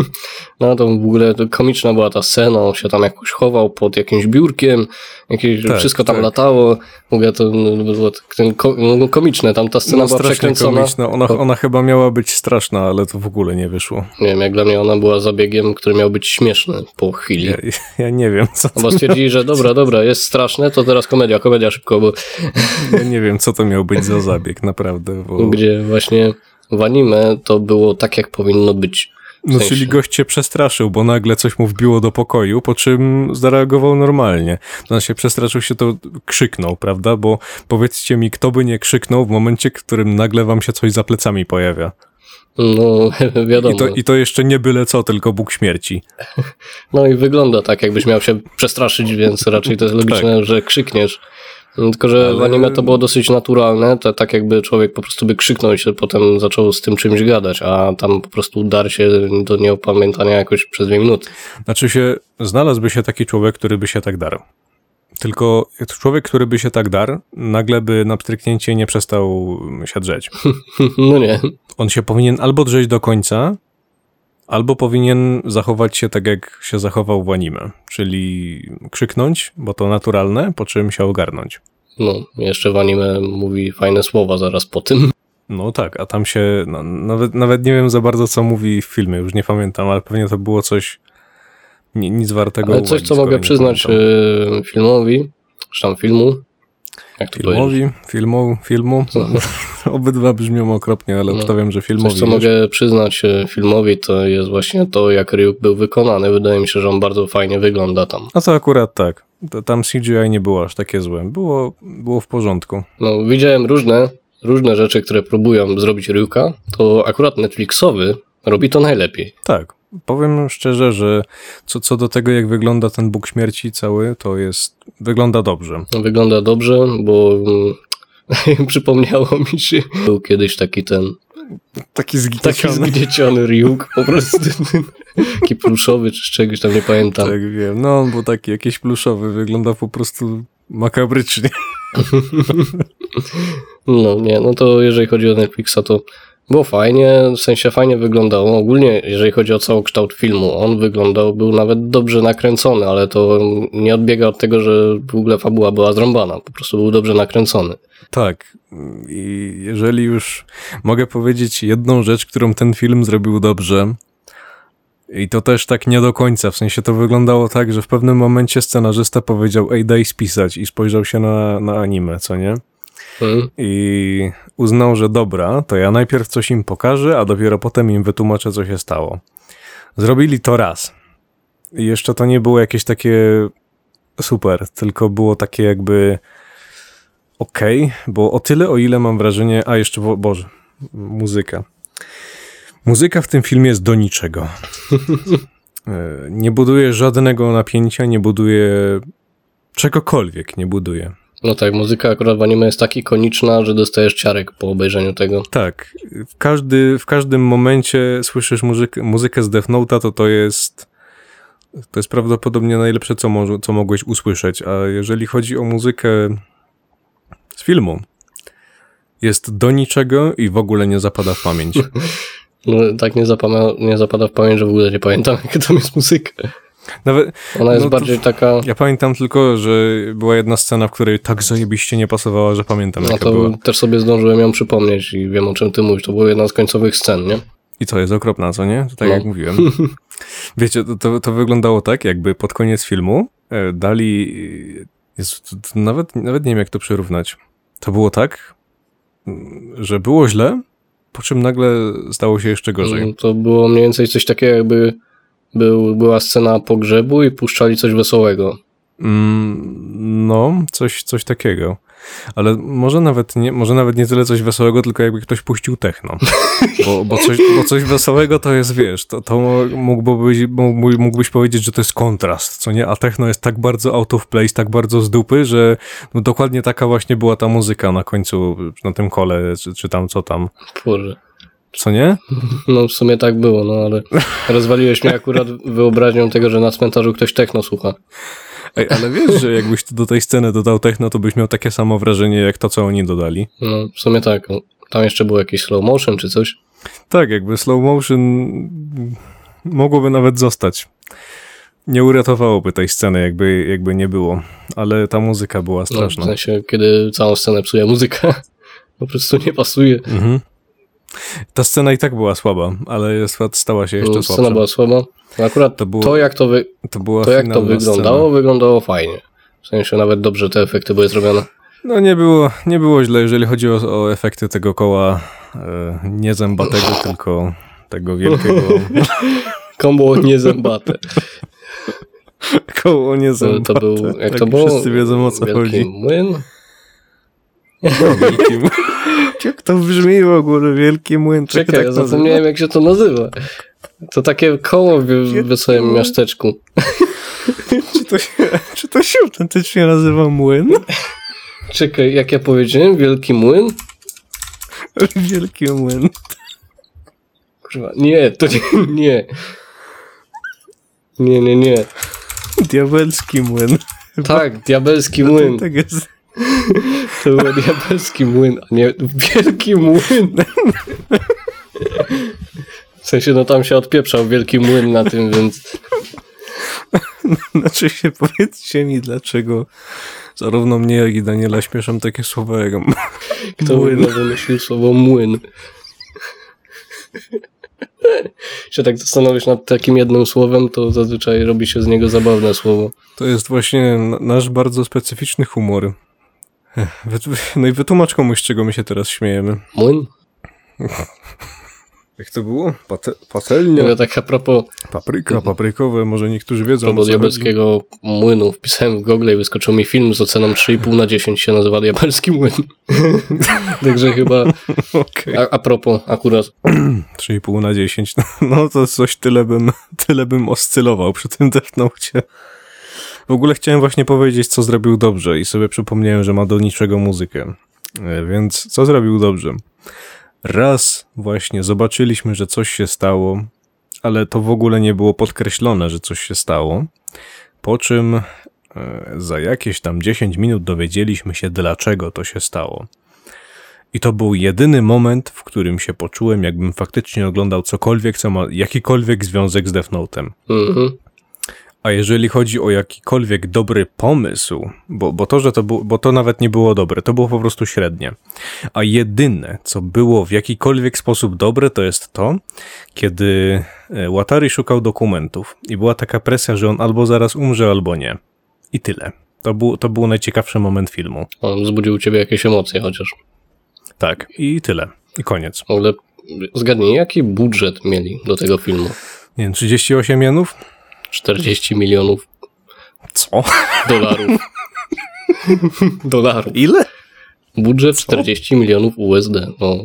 [SPEAKER 2] no to w ogóle to komiczna była ta scena, on się tam jakoś chował pod jakimś biurkiem, jakieś,
[SPEAKER 1] Tak,
[SPEAKER 2] wszystko tam
[SPEAKER 1] tak.
[SPEAKER 2] latało. W ogóle to no, było tak- ten no, komiczne, tam ta scena
[SPEAKER 1] No
[SPEAKER 2] była przekręcona.
[SPEAKER 1] komiczna. Ona, ona chyba miała być straszna, ale to w ogóle nie wyszło.
[SPEAKER 2] Nie wiem, jak dla mnie ona była zabiegiem, który miał być śmieszny po chwili.
[SPEAKER 1] Ja, ja nie wiem, co
[SPEAKER 2] No bo stwierdzili, że dobra, dobra, jest straszne, to teraz komedia, komedia szybko, bo
[SPEAKER 1] ja nie wiem, co to miał być za zabieg, naprawdę. Bo...
[SPEAKER 2] gdzie właśnie w anime to było tak, jak powinno być. W
[SPEAKER 1] No,
[SPEAKER 2] sensie-
[SPEAKER 1] czyli gość się przestraszył, bo nagle coś mu wbiło do pokoju, po czym zareagował normalnie. To on się przestraszył się, to krzyknął, prawda? Bo powiedzcie mi, kto by nie krzyknął w momencie, w którym nagle wam się coś za plecami pojawia.
[SPEAKER 2] No, wiadomo.
[SPEAKER 1] I to, I to jeszcze nie byle co, tylko Bóg śmierci.
[SPEAKER 2] No i wygląda tak, jakbyś miał się przestraszyć, więc raczej to jest logiczne, że krzykniesz. Tylko, że w.
[SPEAKER 1] Ale-
[SPEAKER 2] anime to było dosyć naturalne, to tak jakby człowiek po prostu by krzyknął i się potem zaczął z tym czymś gadać, a tam po prostu dar się do nieopamiętania jakoś przez dwie minuty.
[SPEAKER 1] Znaczy się, znalazłby się taki człowiek, który by się tak darł. Tylko człowiek, który by się tak darł, nagle by na pstryknięcie nie przestał się drzeć.
[SPEAKER 2] No nie.
[SPEAKER 1] on się powinien albo drzeć do końca, albo powinien zachować się tak, jak się zachował w anime, czyli krzyknąć, bo to naturalne, po czym się ogarnąć.
[SPEAKER 2] No, jeszcze w anime mówi fajne słowa zaraz po tym.
[SPEAKER 1] No tak, a tam się, no, nawet, nawet nie wiem za bardzo, co mówi w filmie, już nie pamiętam, ale pewnie to było coś ni, nic wartego
[SPEAKER 2] Ale coś,
[SPEAKER 1] uwagi,
[SPEAKER 2] co mogę przyznać
[SPEAKER 1] pamiętam.
[SPEAKER 2] y, filmowi, czy tam filmu, jak to powiedzieć?
[SPEAKER 1] Filmowi, filmu, filmu, obydwa brzmią okropnie, ale
[SPEAKER 2] No.
[SPEAKER 1] obstawiam, że filmowi.
[SPEAKER 2] Coś, co
[SPEAKER 1] wiesz?
[SPEAKER 2] mogę przyznać e, filmowi, to jest właśnie to, jak Ryuk był wykonany. Wydaje mi się, że on bardzo fajnie wygląda tam.
[SPEAKER 1] A to akurat tak. To, tam CGI nie było aż takie złe. Było, było w porządku.
[SPEAKER 2] No, widziałem różne, różne rzeczy, które próbują zrobić Ryuka, to akurat Netflixowy robi to najlepiej.
[SPEAKER 1] Tak. Powiem szczerze, że co, co do tego, jak wygląda ten Bóg śmierci cały, to jest. Wygląda dobrze.
[SPEAKER 2] Wygląda dobrze, bo mm, przypomniało mi się, był kiedyś taki ten,
[SPEAKER 1] Taki
[SPEAKER 2] taki zgnieciony Ryuk, po prostu taki pluszowy czy z czegoś tam, nie pamiętam.
[SPEAKER 1] Tak wiem. No, był taki jakiś pluszowy, wygląda po prostu makabrycznie.
[SPEAKER 2] No nie, no to jeżeli chodzi o Netflixa, to było fajnie, w sensie fajnie wyglądało. Ogólnie, jeżeli chodzi o całokształt filmu, on wyglądał, był nawet dobrze nakręcony, ale to nie odbiega od tego, że w ogóle fabuła była zrąbana. Po prostu był dobrze nakręcony.
[SPEAKER 1] Tak. I jeżeli już mogę powiedzieć jedną rzecz, którą ten film zrobił dobrze, i to też tak nie do końca, w sensie to wyglądało tak, że w pewnym momencie scenarzysta powiedział, ej, daj spisać i spojrzał się na, na anime, co nie?
[SPEAKER 2] Mm.
[SPEAKER 1] i uznał, że dobra, to ja najpierw coś im pokażę, a dopiero potem im wytłumaczę, co się stało. Zrobili to raz. I jeszcze to nie było jakieś takie super, tylko było takie jakby okej, bo o tyle, o ile mam wrażenie, a jeszcze, bo, Boże, muzyka. Muzyka w tym filmie jest do niczego. E, nie buduje żadnego napięcia, nie buduje czegokolwiek, nie buduje.
[SPEAKER 2] No tak, muzyka akurat w anime jest tak ikoniczna, że dostajesz ciarek po obejrzeniu tego.
[SPEAKER 1] Tak, w, każdy, w każdym momencie słyszysz muzykę, muzykę z Death Note'a, to to jest to jest prawdopodobnie najlepsze, co, może, co mogłeś usłyszeć, a jeżeli chodzi o muzykę z filmu, jest do niczego i w ogóle nie zapada w pamięć.
[SPEAKER 2] No, tak nie, zapama- nie zapada w pamięć, że w ogóle nie pamiętam, jaka tam jest muzyka.
[SPEAKER 1] Nawet,
[SPEAKER 2] Ona jest
[SPEAKER 1] No to-
[SPEAKER 2] bardziej taka...
[SPEAKER 1] ja pamiętam tylko, że była jedna scena, w której tak zajebiście nie pasowała, że pamiętam
[SPEAKER 2] No to
[SPEAKER 1] była.
[SPEAKER 2] też sobie zdążyłem ją przypomnieć i wiem o czym ty mówisz. To była jedna z końcowych scen, nie?
[SPEAKER 1] I co, jest okropna, co nie? To tak
[SPEAKER 2] No.
[SPEAKER 1] jak mówiłem. Wiecie, to, to, to wyglądało tak, jakby pod koniec filmu e, dali... Jest, to, to nawet, nawet nie wiem, jak to przyrównać. To było tak, że było źle, po czym nagle stało się jeszcze gorzej.
[SPEAKER 2] Mm, To było mniej więcej coś takiego, jakby był, była scena pogrzebu i puszczali coś wesołego.
[SPEAKER 1] Mm, no, coś, coś takiego. Ale może nawet, nie, może nawet nie tyle coś wesołego, tylko jakby ktoś puścił techno. Bo, bo, coś, bo coś wesołego to jest, wiesz, to, to mógłby być, mógł- mógłbyś powiedzieć, że to jest kontrast, co nie? A techno jest tak bardzo out of place, tak bardzo z dupy, że no, dokładnie taka właśnie była ta muzyka na końcu, na tym kole, czy, czy tam co tam.
[SPEAKER 2] Boże.
[SPEAKER 1] Co nie?
[SPEAKER 2] No w sumie tak było, no ale rozwaliłeś mnie akurat wyobraźnią tego, że na cmentarzu ktoś techno słucha.
[SPEAKER 1] Ej, ale wiesz, że jakbyś do tej sceny dodał techno, to byś miał takie samo wrażenie, jak to, co oni dodali.
[SPEAKER 2] No w sumie tak. Tam jeszcze był jakiś slow motion czy coś.
[SPEAKER 1] Tak, jakby slow motion mogłoby nawet zostać. Nie uratowałoby tej sceny, jakby, jakby nie było. Ale ta muzyka była
[SPEAKER 2] No, w
[SPEAKER 1] straszna.
[SPEAKER 2] sensie, kiedy całą scenę psuje muzyka. Po prostu nie pasuje.
[SPEAKER 1] Mhm. Ta scena i tak była słaba, ale stała się jeszcze
[SPEAKER 2] No,
[SPEAKER 1] słabsza.
[SPEAKER 2] Scena była słaba. Akurat
[SPEAKER 1] To
[SPEAKER 2] to,
[SPEAKER 1] było-
[SPEAKER 2] jak to, wy,
[SPEAKER 1] to
[SPEAKER 2] to, jak to wyglądało,
[SPEAKER 1] Scena.
[SPEAKER 2] wyglądało fajnie. W sensie nawet dobrze te efekty były zrobione.
[SPEAKER 1] No nie było, nie było źle, jeżeli chodzi o, o efekty tego koła e, nie zębatego, tylko tego wielkiego
[SPEAKER 2] Kombo niezębate.
[SPEAKER 1] koło nie
[SPEAKER 2] To, to był, jak
[SPEAKER 1] tak
[SPEAKER 2] to było?
[SPEAKER 1] Wszyscy wiedzą o co
[SPEAKER 2] Wielki
[SPEAKER 1] chodzi.
[SPEAKER 2] młyn?
[SPEAKER 1] Wielki młyn. Jak to brzmi w ogóle, wielki młyn?
[SPEAKER 2] Czekaj, ja
[SPEAKER 1] nazywa?
[SPEAKER 2] zapomniałem jak się to nazywa. To takie koło w wesołym miasteczku.
[SPEAKER 1] Czy to się, czy to się autentycznie nazywa młyn?
[SPEAKER 2] Czekaj, jak ja powiedziałem? Wielki młyn?
[SPEAKER 1] Wielki młyn.
[SPEAKER 2] Kurwa, nie, to nie, nie. Nie, nie, nie.
[SPEAKER 1] Diabelski młyn.
[SPEAKER 2] Tak, diabelski młyn.
[SPEAKER 1] Tak jest.
[SPEAKER 2] To był diabelski młyn, a nie wielki młyn. W sensie, no tam się odpieprzał wielki młyn na tym, więc
[SPEAKER 1] Znaczy się, powiedzcie mi, dlaczego zarówno mnie, jak i Daniela śmieszą takie słowa jak
[SPEAKER 2] kto
[SPEAKER 1] młyn.
[SPEAKER 2] wymyślił słowo młyn. się tak zastanowisz nad takim jednym słowem, to zazwyczaj robi się z niego zabawne słowo.
[SPEAKER 1] To jest właśnie na- nasz bardzo specyficzny humor. No i wytłumacz komuś, czego my się teraz śmiejemy.
[SPEAKER 2] Młyn?
[SPEAKER 1] Jak to było? Pate, patelnia?
[SPEAKER 2] Ja tak a propos,
[SPEAKER 1] Papryka, paprykowe, może niektórzy wiedzą.
[SPEAKER 2] propos diabelskiego młynu wpisałem w Google i wyskoczył mi film z oceną 3,5 na 10 się nazywa Diabelski Młyn. Także chyba
[SPEAKER 1] Okej.
[SPEAKER 2] a, a propos akurat
[SPEAKER 1] 3,5 na 10. No to coś tyle bym, tyle bym oscylował przy tym Note. W ogóle chciałem właśnie powiedzieć, co zrobił dobrze i sobie przypomniałem, że ma do niczego muzykę. E, Więc co zrobił dobrze? Raz właśnie zobaczyliśmy, że coś się stało, ale to w ogóle nie było podkreślone, że coś się stało. Po czym e, za jakieś tam 10 minut dowiedzieliśmy się, dlaczego to się stało. I to był jedyny moment, w którym się poczułem, jakbym faktycznie oglądał cokolwiek, co ma jakikolwiek związek z Death Note'em.
[SPEAKER 2] mhm.
[SPEAKER 1] A jeżeli chodzi o jakikolwiek dobry pomysł, bo, bo to, że to było, bo to nawet nie było dobre, to było po prostu średnie. A jedyne, co było w jakikolwiek sposób dobre, to jest to, kiedy e, Watari szukał dokumentów i była taka presja, że on albo zaraz umrze, albo nie. I tyle. To był, to był najciekawszy moment filmu.
[SPEAKER 2] On wzbudził u ciebie jakieś emocje chociaż.
[SPEAKER 1] Tak, i tyle. I koniec.
[SPEAKER 2] Ogóle zgadnij, jaki budżet mieli do tego filmu?
[SPEAKER 1] Nie wiem, 38 jenów?
[SPEAKER 2] 40 milionów
[SPEAKER 1] Co?
[SPEAKER 2] dolarów. dolarów.
[SPEAKER 1] Ile?
[SPEAKER 2] Budżet 40 milionów USD. No,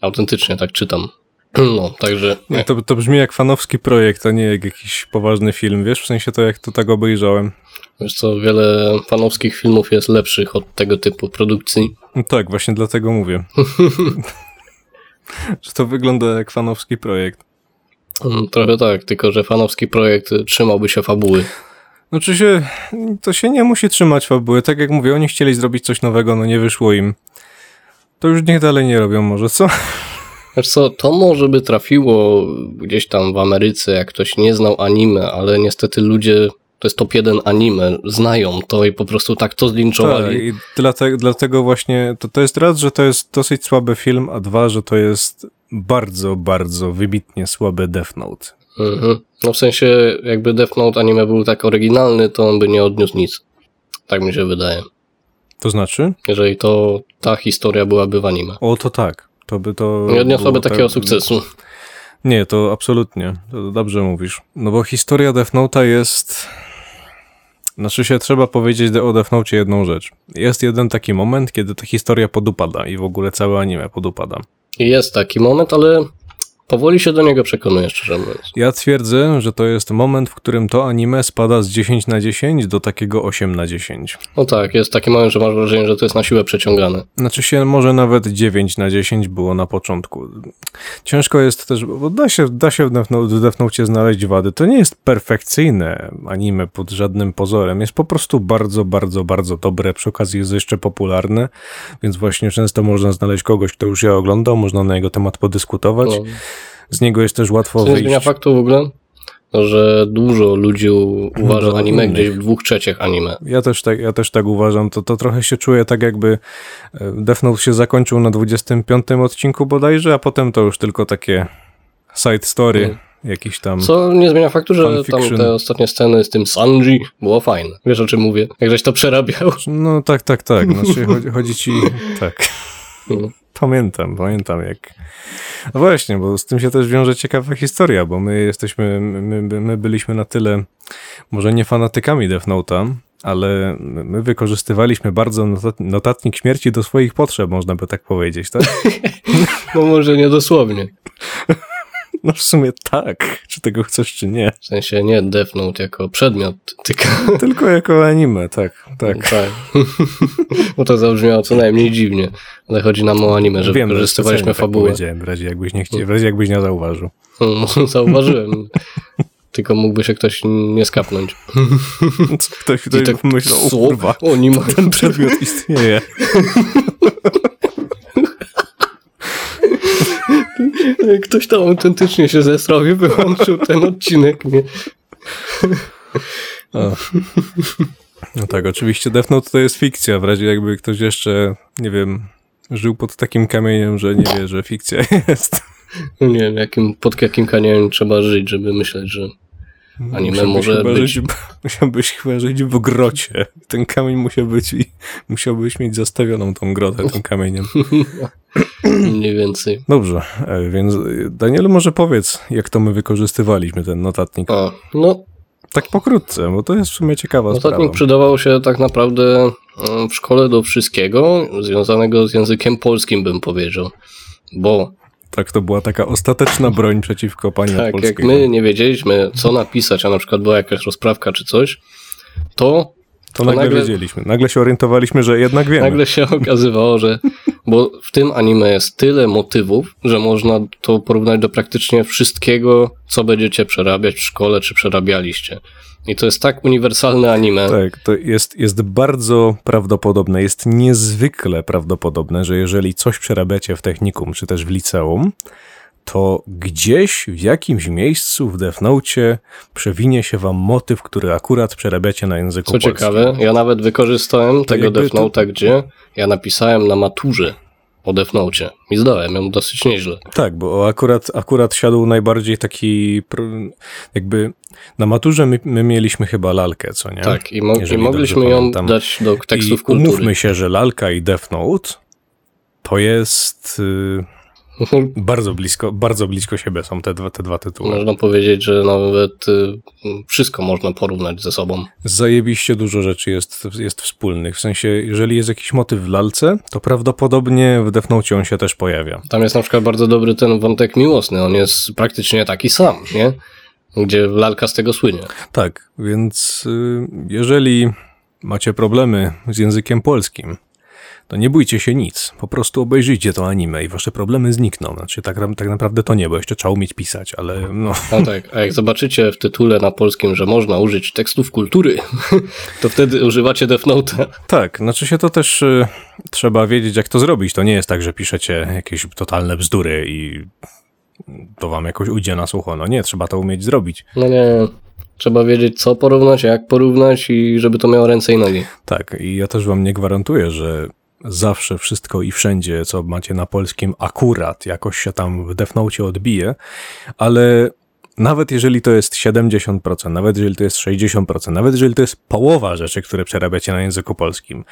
[SPEAKER 2] autentycznie tak czytam. No, także
[SPEAKER 1] Nie, to, to brzmi jak fanowski projekt, a nie jak jakiś poważny film, wiesz? W sensie to jak to tak obejrzałem.
[SPEAKER 2] wiesz co, wiele fanowskich filmów jest lepszych od tego typu produkcji.
[SPEAKER 1] No tak, właśnie dlatego mówię. że to wygląda jak fanowski projekt.
[SPEAKER 2] Mm, Trochę tak, tylko że fanowski projekt y, trzymałby się fabuły.
[SPEAKER 1] Znaczy się, to się nie musi trzymać fabuły. Tak jak mówię, oni chcieli zrobić coś nowego, no nie wyszło im. To już niech dalej nie robią może, co?
[SPEAKER 2] Wiesz co, to może by trafiło gdzieś tam w Ameryce, jak ktoś nie znał anime, ale niestety ludzie, to jest top 1 anime, znają to i po prostu tak to
[SPEAKER 1] Tak,
[SPEAKER 2] zlinczowali.
[SPEAKER 1] i dlatego, dlatego właśnie to, to jest raz, że to jest dosyć słaby film, a dwa, że to jest bardzo, bardzo wybitnie słaby Death Note.
[SPEAKER 2] Mhm. No w sensie, jakby Death Note anime był tak oryginalny, to on by nie odniósł nic. Tak mi się wydaje.
[SPEAKER 1] To znaczy?
[SPEAKER 2] Jeżeli to ta historia byłaby w anime.
[SPEAKER 1] O, to tak. To by to.
[SPEAKER 2] Nie odniosłaby takiego
[SPEAKER 1] pe-
[SPEAKER 2] sukcesu.
[SPEAKER 1] Nie, to absolutnie. To dobrze mówisz. No bo historia Death Note'a jest. Znaczy się trzeba powiedzieć o Death Note jedną rzecz. Jest jeden taki moment, kiedy ta historia podupada i w ogóle całe anime podupada.
[SPEAKER 2] Jest taki moment, ale powoli się do niego przekonuję, szczerze mówiąc.
[SPEAKER 1] Ja twierdzę, że to jest moment, w którym to anime spada z 10 na 10 do takiego 8 na 10.
[SPEAKER 2] No tak, jest taki moment, że masz wrażenie, że to jest na siłę przeciągane.
[SPEAKER 1] Znaczy się może nawet 9 na 10 było na początku. Ciężko jest też, bo da się, da się w Death Note znaleźć wady. To nie jest perfekcyjne anime pod żadnym pozorem. Jest po prostu bardzo, bardzo, bardzo dobre. Przy okazji jest jeszcze popularne, więc właśnie często można znaleźć kogoś, kto już je oglądał, można na jego temat podyskutować.
[SPEAKER 2] No.
[SPEAKER 1] Z niego jest też łatwo
[SPEAKER 2] Co nie zmienia
[SPEAKER 1] wyjść.
[SPEAKER 2] faktu w ogóle, że dużo ludzi uważa
[SPEAKER 1] Do
[SPEAKER 2] anime gdzieś w dwóch trzecich anime.
[SPEAKER 1] Ja też tak, ja też tak uważam. To, to trochę się czuję tak, jakby e, Death Note się zakończył na 25 odcinku bodajże, a potem to już tylko takie side story,
[SPEAKER 2] Mm.
[SPEAKER 1] jakiś tam.
[SPEAKER 2] Co nie zmienia faktu, że tam te ostatnie sceny z tym Sanji było fajne. Wiesz o czym mówię? Jak żeś to przerabiał.
[SPEAKER 1] No tak, tak, tak. Znaczy, chodzi, chodzi ci. Tak.
[SPEAKER 2] No.
[SPEAKER 1] Pamiętam, pamiętam jak. No właśnie, bo z tym się też wiąże ciekawa historia, bo my jesteśmy, my, my, my byliśmy na tyle, może nie fanatykami Death Note'a, ale my wykorzystywaliśmy bardzo notat- notatnik śmierci do swoich potrzeb, można by tak powiedzieć, tak?
[SPEAKER 2] No może nie dosłownie.
[SPEAKER 1] No w sumie tak, czy tego chcesz, czy nie.
[SPEAKER 2] W sensie nie Death Note jako przedmiot, tylko
[SPEAKER 1] Tylko jako anime, tak, tak.
[SPEAKER 2] tak. Bo to zabrzmiało co najmniej dziwnie. Ale chodzi nam o anime, że
[SPEAKER 1] Wiem,
[SPEAKER 2] wykorzystywaliśmy
[SPEAKER 1] tak
[SPEAKER 2] fabułę.
[SPEAKER 1] powiedziałem, w razie jakbyś nie, chcie, w razie jakbyś nie zauważył.
[SPEAKER 2] Mm, Zauważyłem. Tylko mógłby się ktoś nie skapnąć.
[SPEAKER 1] Ktoś, ktoś
[SPEAKER 2] tak,
[SPEAKER 1] myślał, o kurwa,
[SPEAKER 2] Oni mają
[SPEAKER 1] ten przedmiot istnieje.
[SPEAKER 2] Ktoś tam autentycznie się zesrał i wyłączył ten odcinek. Nie?
[SPEAKER 1] O. No tak, oczywiście Death Note to jest fikcja, w razie jakby ktoś jeszcze, nie wiem, żył pod takim kamieniem, że nie wie, że fikcja jest.
[SPEAKER 2] No nie wiem, jakim, pod jakim kamieniem trzeba żyć, żeby myśleć, że Anime
[SPEAKER 1] Musiałbyś
[SPEAKER 2] może
[SPEAKER 1] chyba
[SPEAKER 2] być.
[SPEAKER 1] Żyć, musiałbyś chyba żyć w grocie. Ten kamień musiał być i musiałbyś mieć zastawioną tą grotę tym kamieniem.
[SPEAKER 2] mniej więcej.
[SPEAKER 1] Dobrze, e, więc e, Daniel może powiedz, jak to my wykorzystywaliśmy ten notatnik.
[SPEAKER 2] A, no,
[SPEAKER 1] Tak pokrótce, bo to jest w sumie ciekawa
[SPEAKER 2] Notatnik
[SPEAKER 1] sprawa.
[SPEAKER 2] przydawał się tak naprawdę mm, w szkole do wszystkiego związanego z językiem polskim, bym powiedział. Bo
[SPEAKER 1] Tak, to była taka ostateczna broń przeciwko pani
[SPEAKER 2] tak, jak
[SPEAKER 1] polskiego.
[SPEAKER 2] my nie wiedzieliśmy, co napisać, a na przykład była jakaś rozprawka czy coś, to
[SPEAKER 1] To nagle,
[SPEAKER 2] nagle-
[SPEAKER 1] wiedzieliśmy. Nagle się orientowaliśmy, że jednak wiemy.
[SPEAKER 2] nagle się okazywało, że. Bo w tym anime jest tyle motywów, że można to porównać do praktycznie wszystkiego, co będziecie przerabiać w szkole, czy przerabialiście. I to jest tak uniwersalne anime.
[SPEAKER 1] Tak, to jest, jest bardzo prawdopodobne, jest niezwykle prawdopodobne, że jeżeli coś przerabiacie w technikum, czy też w liceum, to gdzieś w jakimś miejscu w Note przewinie się wam motyw, który akurat przerabiacie na języku
[SPEAKER 2] Co
[SPEAKER 1] polskim.
[SPEAKER 2] ciekawe, ja nawet wykorzystałem tego
[SPEAKER 1] jakby
[SPEAKER 2] Death
[SPEAKER 1] to-
[SPEAKER 2] gdzie ja napisałem na maturze o Death Note'cie i zdałem ją dosyć nieźle.
[SPEAKER 1] Tak, bo akurat, akurat siadł najbardziej taki, jakby na maturze my, my mieliśmy chyba lalkę, co nie?
[SPEAKER 2] Tak, i, mo- i mogliśmy ją
[SPEAKER 1] pamiętam.
[SPEAKER 2] dać do tekstów
[SPEAKER 1] I
[SPEAKER 2] kultury.
[SPEAKER 1] umówmy się, że lalka i Death Note to jest y, bardzo blisko, bardzo blisko siebie są te dwa, te dwa tytuły.
[SPEAKER 2] Można powiedzieć, że nawet y, wszystko można porównać ze sobą.
[SPEAKER 1] Zajebiście dużo rzeczy jest, jest wspólnych. W sensie, jeżeli jest jakiś motyw w lalce, to prawdopodobnie w Note on się też pojawia.
[SPEAKER 2] Tam jest na przykład bardzo dobry ten wątek miłosny, on jest praktycznie taki sam, nie? Gdzie lalka z tego słynie.
[SPEAKER 1] Tak, więc y, jeżeli macie problemy z językiem polskim, to nie bójcie się nic. Po prostu obejrzyjcie to anime i wasze problemy znikną. Znaczy, tak, tak naprawdę to nie, bo jeszcze trzeba umieć pisać, ale no.
[SPEAKER 2] No tak, a jak zobaczycie w tytule na polskim, że można użyć tekstów kultury, to wtedy używacie Death Note'a.
[SPEAKER 1] Tak, znaczy się to też y, trzeba wiedzieć, jak to zrobić. To nie jest tak, że piszecie jakieś totalne bzdury i to wam jakoś ujdzie na sucho. No nie, trzeba to umieć zrobić.
[SPEAKER 2] No nie, trzeba wiedzieć co porównać, jak porównać i żeby to miało ręce i nogi.
[SPEAKER 1] Tak, i ja też wam nie gwarantuję, że zawsze wszystko i wszędzie, co macie na polskim, akurat jakoś się tam w Note odbije, ale nawet jeżeli to jest 70%, nawet jeżeli to jest 60%, nawet jeżeli to jest połowa rzeczy, które przerabiacie na języku polskim,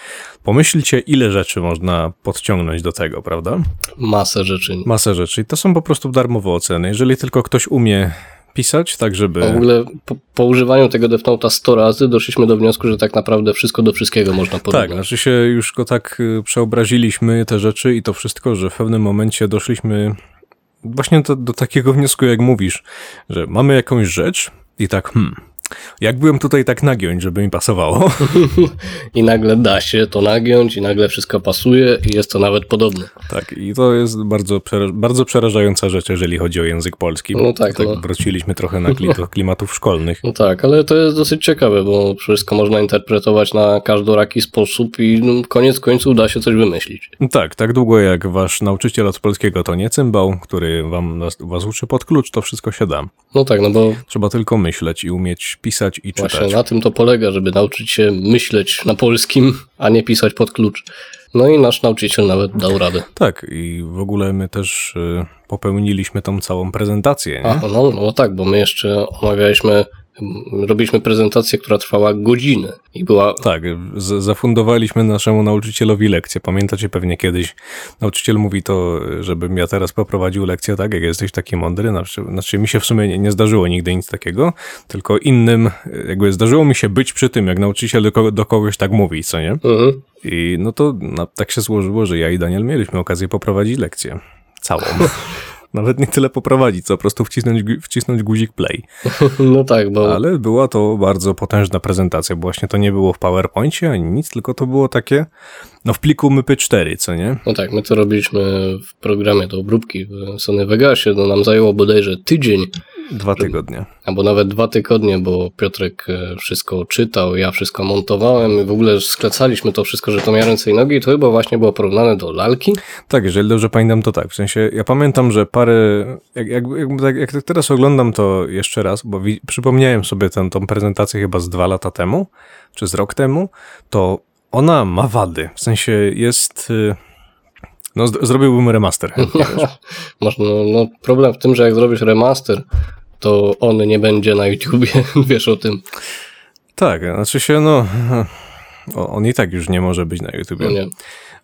[SPEAKER 1] pomyślcie, ile rzeczy można podciągnąć do tego, prawda?
[SPEAKER 2] Masę rzeczy.
[SPEAKER 1] Masę rzeczy. I to są po prostu darmowe oceny. Jeżeli tylko ktoś umie pisać, tak żeby...
[SPEAKER 2] W ogóle po, po używaniu tego Death Note'a 100 razy doszliśmy do wniosku, że tak naprawdę wszystko do wszystkiego można
[SPEAKER 1] Tak,
[SPEAKER 2] porównać.
[SPEAKER 1] znaczy się już go tak y, przeobraziliśmy, te rzeczy i to wszystko, że w pewnym momencie doszliśmy właśnie do, do takiego wniosku, jak mówisz, że mamy jakąś rzecz i tak, hmm, jak byłem tutaj tak nagiąć, żeby mi pasowało?
[SPEAKER 2] I nagle da się to nagiąć i nagle wszystko pasuje i jest to nawet podobne.
[SPEAKER 1] tak, i to jest bardzo, bardzo przerażająca rzecz, jeżeli chodzi o język polski.
[SPEAKER 2] No tak,
[SPEAKER 1] tak
[SPEAKER 2] no.
[SPEAKER 1] wróciliśmy trochę na klimatów szkolnych.
[SPEAKER 2] No tak, ale to jest dosyć ciekawe, bo wszystko można interpretować na każdoraki sposób i no, koniec końców da się coś wymyślić.
[SPEAKER 1] Tak, tak długo jak wasz nauczyciel od polskiego to nie cymbał, który wam nas, was uczy pod klucz, to wszystko się da.
[SPEAKER 2] No tak, no bo
[SPEAKER 1] Trzeba tylko myśleć i umieć pisać i czytać.
[SPEAKER 2] właśnie na tym to polega, żeby nauczyć się myśleć na polskim, a nie pisać pod klucz. No i nasz nauczyciel nawet dał radę.
[SPEAKER 1] Tak, i w ogóle my też y, popełniliśmy tą całą prezentację. Nie?
[SPEAKER 2] A, no, no tak, bo my jeszcze omawialiśmy, robiliśmy prezentację, która trwała godzinę i była
[SPEAKER 1] Tak, zafundowaliśmy naszemu nauczycielowi lekcję. Pamiętacie pewnie kiedyś, nauczyciel mówi to, żebym ja teraz poprowadził lekcję, tak, jak jesteś taki mądry. Znaczy, znaczy mi się w sumie nie, nie zdarzyło nigdy nic takiego, tylko innym, jakby zdarzyło mi się być przy tym, jak nauczyciel do, do kogoś tak mówi, co nie?
[SPEAKER 2] Mhm.
[SPEAKER 1] I no to no, tak się złożyło, że ja i Daniel mieliśmy okazję poprowadzić lekcję. Całą. Nawet nie tyle poprowadzić, co po prostu wcisnąć, wcisnąć guzik play.
[SPEAKER 2] No tak, bo
[SPEAKER 1] Ale była to bardzo potężna prezentacja, bo właśnie to nie było w PowerPoincie ani nic, tylko to było takie, no w pliku MyP4, co nie?
[SPEAKER 2] No tak, my to robiliśmy w programie do obróbki w Sony Vegasie, no nam zajęło bodajże tydzień,
[SPEAKER 1] Dwa tygodnie.
[SPEAKER 2] albo nawet dwa tygodnie, bo Piotrek e, wszystko czytał, ja wszystko montowałem i w ogóle sklecaliśmy to wszystko, że to miał ręce i nogi i to chyba właśnie było porównane do lalki.
[SPEAKER 1] Tak, jeżeli dobrze pamiętam, to tak. W sensie, ja pamiętam, że parę, jak, jak, jak, tak- jak teraz oglądam to jeszcze raz, bo wi- przypomniałem sobie tę, tą prezentację chyba z dwa lata temu, czy z rok temu, to ona ma wady. W sensie jest... y, No, z- zrobiłbym remaster. chętnie.
[SPEAKER 2] Można, no, problem w tym, że jak zrobisz remaster, to on nie będzie na YouTubie, wiesz o tym.
[SPEAKER 1] tak, znaczy się, no... On i tak już nie może być na YouTubie.
[SPEAKER 2] No nie.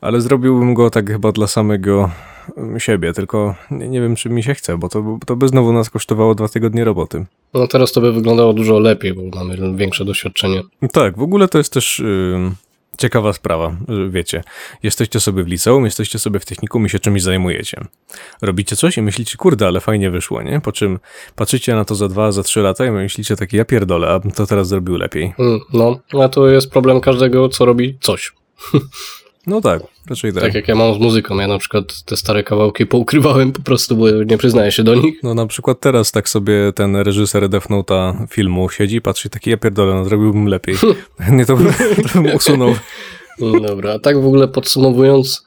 [SPEAKER 1] Ale zrobiłbym go tak chyba dla samego mm, siebie, tylko nie, wiem, czy mi się chce, bo to, to by znowu nas kosztowało dwa tygodnie roboty.
[SPEAKER 2] No teraz to by wyglądało dużo lepiej, bo mamy większe doświadczenie.
[SPEAKER 1] Tak, w ogóle to jest też ym, ciekawa sprawa, że wiecie, jesteście sobie w liceum, jesteście sobie w technikum i się czymś zajmujecie. Robicie coś i myślicie, kurde, ale fajnie wyszło, nie? Po czym patrzycie na to za dwa, za trzy lata i myślicie taki, ja pierdolę, a to teraz zrobił lepiej.
[SPEAKER 2] Mm, No, a to jest problem każdego, co robi coś.
[SPEAKER 1] No tak, raczej tak.
[SPEAKER 2] Tak jak ja mam z muzyką, ja na przykład te stare kawałki poukrywałem po prostu, bo nie przyznaję się do nich.
[SPEAKER 1] No na przykład teraz tak sobie ten reżyser Death Note'a filmu siedzi, patrzy taki, ja pierdolę, no zrobiłbym lepiej. Nie to bym, to bym usunął.
[SPEAKER 2] Mm, Dobra, a tak w ogóle podsumowując,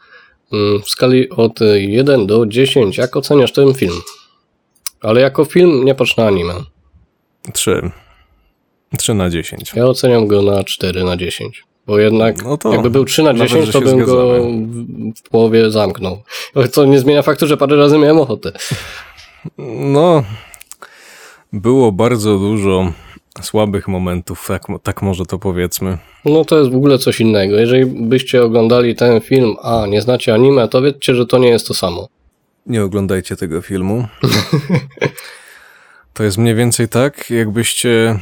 [SPEAKER 2] mm, w skali od 1 do 10, jak oceniasz ten film? Ale jako film nie patrz na anime.
[SPEAKER 1] Trzy. Trzy na dziesięć.
[SPEAKER 2] Ja oceniam go na 4 na 10. Bo jednak,
[SPEAKER 1] No to
[SPEAKER 2] jakby był 3 na
[SPEAKER 1] nawet,
[SPEAKER 2] 10,
[SPEAKER 1] że
[SPEAKER 2] to bym go
[SPEAKER 1] zgadzamy.
[SPEAKER 2] w połowie zamknął. Co nie zmienia faktu, że parę razy miałem ochotę.
[SPEAKER 1] No, było bardzo dużo słabych momentów, tak, tak może to powiedzmy.
[SPEAKER 2] No to jest w ogóle coś innego. Jeżeli byście oglądali ten film, a nie znacie anime, to wiedzcie, że to nie jest to samo.
[SPEAKER 1] Nie oglądajcie tego filmu. To jest mniej więcej tak, jakbyście...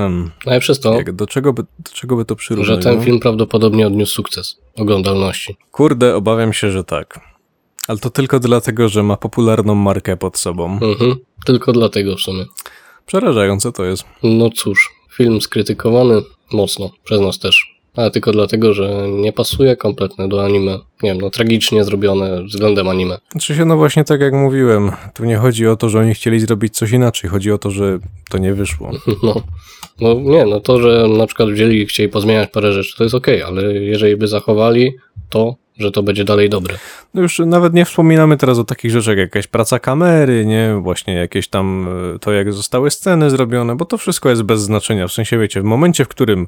[SPEAKER 1] Hmm,
[SPEAKER 2] No i przez to,
[SPEAKER 1] jak, do, czego by, do czego by to
[SPEAKER 2] że
[SPEAKER 1] przyrównać?
[SPEAKER 2] ten
[SPEAKER 1] no?
[SPEAKER 2] film prawdopodobnie odniósł sukces oglądalności.
[SPEAKER 1] Kurde, obawiam się, że tak. Ale to tylko dlatego, że ma popularną markę pod sobą.
[SPEAKER 2] Mhm. Tylko dlatego w sumie.
[SPEAKER 1] Przerażające to jest.
[SPEAKER 2] No cóż, film skrytykowany mocno, przez nas też. Ale tylko dlatego, że nie pasuje kompletnie do anime. Nie wiem, no tragicznie zrobione względem anime.
[SPEAKER 1] Znaczy się, no właśnie tak jak mówiłem, tu nie chodzi o to, że oni chcieli zrobić coś inaczej, chodzi o to, że to nie wyszło.
[SPEAKER 2] No, no nie, no to, że na przykład wzięli i chcieli pozmieniać parę rzeczy, to jest okej, ale jeżeli by zachowali to, że to będzie dalej dobre.
[SPEAKER 1] No już nawet nie wspominamy teraz o takich rzeczach, jak jakaś praca kamery, nie, właśnie jakieś tam e, to, jak zostały sceny zrobione, bo to wszystko jest bez znaczenia, w sensie wiecie, w momencie, w którym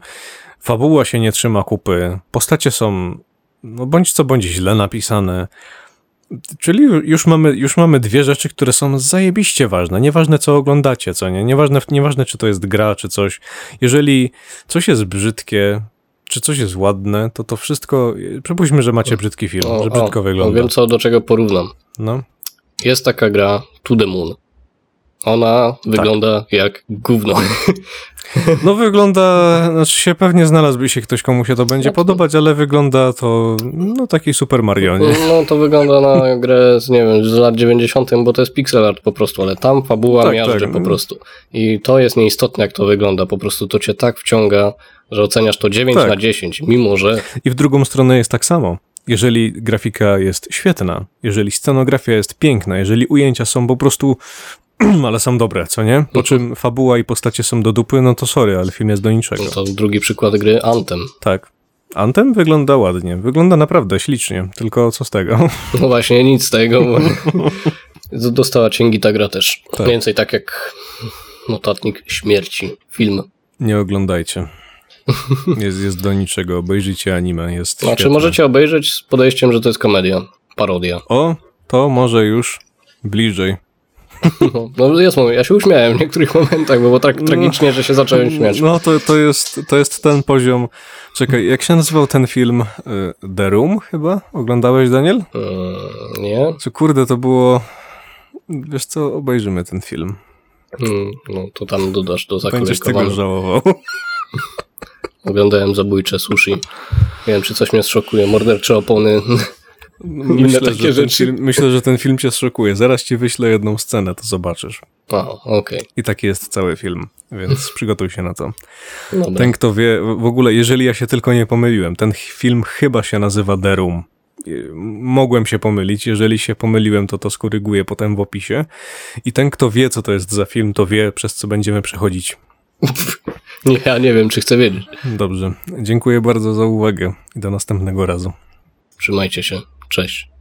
[SPEAKER 1] fabuła się nie trzyma kupy, postacie są, no bądź co bądź źle napisane, Czyli już mamy, już mamy dwie rzeczy, które są zajebiście ważne. Nieważne, co oglądacie, co nie? Nieważne, nieważne, czy to jest gra, czy coś. Jeżeli coś jest brzydkie, czy coś jest ładne, to to wszystko... Przypuśćmy, że macie brzydki film, że brzydko
[SPEAKER 2] o,
[SPEAKER 1] wygląda.
[SPEAKER 2] Wiem, co do czego porównam.
[SPEAKER 1] No,
[SPEAKER 2] Jest taka gra To The Moon. Ona
[SPEAKER 1] Tak.
[SPEAKER 2] wygląda jak gówno.
[SPEAKER 1] no wygląda... Znaczy się pewnie znalazłby się ktoś, komu się to będzie
[SPEAKER 2] No to-
[SPEAKER 1] podobać, ale wygląda to... No taki Super Mario, nie?
[SPEAKER 2] No to wygląda na grę z, nie wiem, z lat 90., bo to jest pixel art po prostu, ale tam fabuła
[SPEAKER 1] Tak,
[SPEAKER 2] miażdży
[SPEAKER 1] tak.
[SPEAKER 2] po prostu. I to jest nieistotne, jak to wygląda. Po prostu to cię tak wciąga, że oceniasz to 9
[SPEAKER 1] Tak.
[SPEAKER 2] na 10, mimo że
[SPEAKER 1] I w drugą stronę jest tak samo. Jeżeli grafika jest świetna, jeżeli scenografia jest piękna, jeżeli ujęcia są po prostu, ale są dobre, co nie? Po czym fabuła i postacie są do dupy, no to sorry, ale film jest do niczego.
[SPEAKER 2] no to drugi przykład gry Anthem.
[SPEAKER 1] Tak. Anthem wygląda ładnie, wygląda naprawdę ślicznie, tylko co z tego?
[SPEAKER 2] No właśnie, nic z tego. Bo Dostała cięgi ta gra też.
[SPEAKER 1] Tak.
[SPEAKER 2] Mniej więcej tak jak Notatnik Śmierci, film.
[SPEAKER 1] Nie oglądajcie. Jest, jest do niczego, obejrzyjcie anime, jest
[SPEAKER 2] Znaczy
[SPEAKER 1] świetne.
[SPEAKER 2] możecie obejrzeć z podejściem, że to jest komedia, parodia.
[SPEAKER 1] O, to może już bliżej.
[SPEAKER 2] No, no jest moment, ja się uśmiałem w niektórych momentach, bo było tak tragicznie, że się zacząłem śmiać.
[SPEAKER 1] No to, to, jest, to jest ten poziom. Czekaj, jak się nazywał ten film? Y, The Room chyba? Oglądałeś, Daniel?
[SPEAKER 2] Mm, nie?
[SPEAKER 1] Czy kurde, to było... Wiesz co, obejrzymy ten film.
[SPEAKER 2] Mm, no to tam dodasz do
[SPEAKER 1] Będziesz tego żałował.
[SPEAKER 2] Oglądałem zabójcze sushi. Nie wiem, czy coś mnie zszokuje. Mordercze opony.
[SPEAKER 1] Myślę,
[SPEAKER 2] takie
[SPEAKER 1] że film, myślę, że ten film cię szokuje. Zaraz ci wyślę jedną scenę, to zobaczysz.
[SPEAKER 2] A, okej.
[SPEAKER 1] I taki jest cały film, więc przygotuj się na to.
[SPEAKER 2] Dobra.
[SPEAKER 1] Ten, kto wie, w ogóle, jeżeli ja się tylko nie pomyliłem, ten film chyba się nazywa The Room. Mogłem się pomylić, jeżeli się pomyliłem, to to skoryguję potem w opisie. I ten, kto wie, co to jest za film, to wie, przez co będziemy przechodzić.
[SPEAKER 2] Nie, ja nie wiem, czy chcę wiedzieć.
[SPEAKER 1] Dobrze. Dziękuję bardzo za uwagę i do następnego razu.
[SPEAKER 2] Trzymajcie się. Cześć.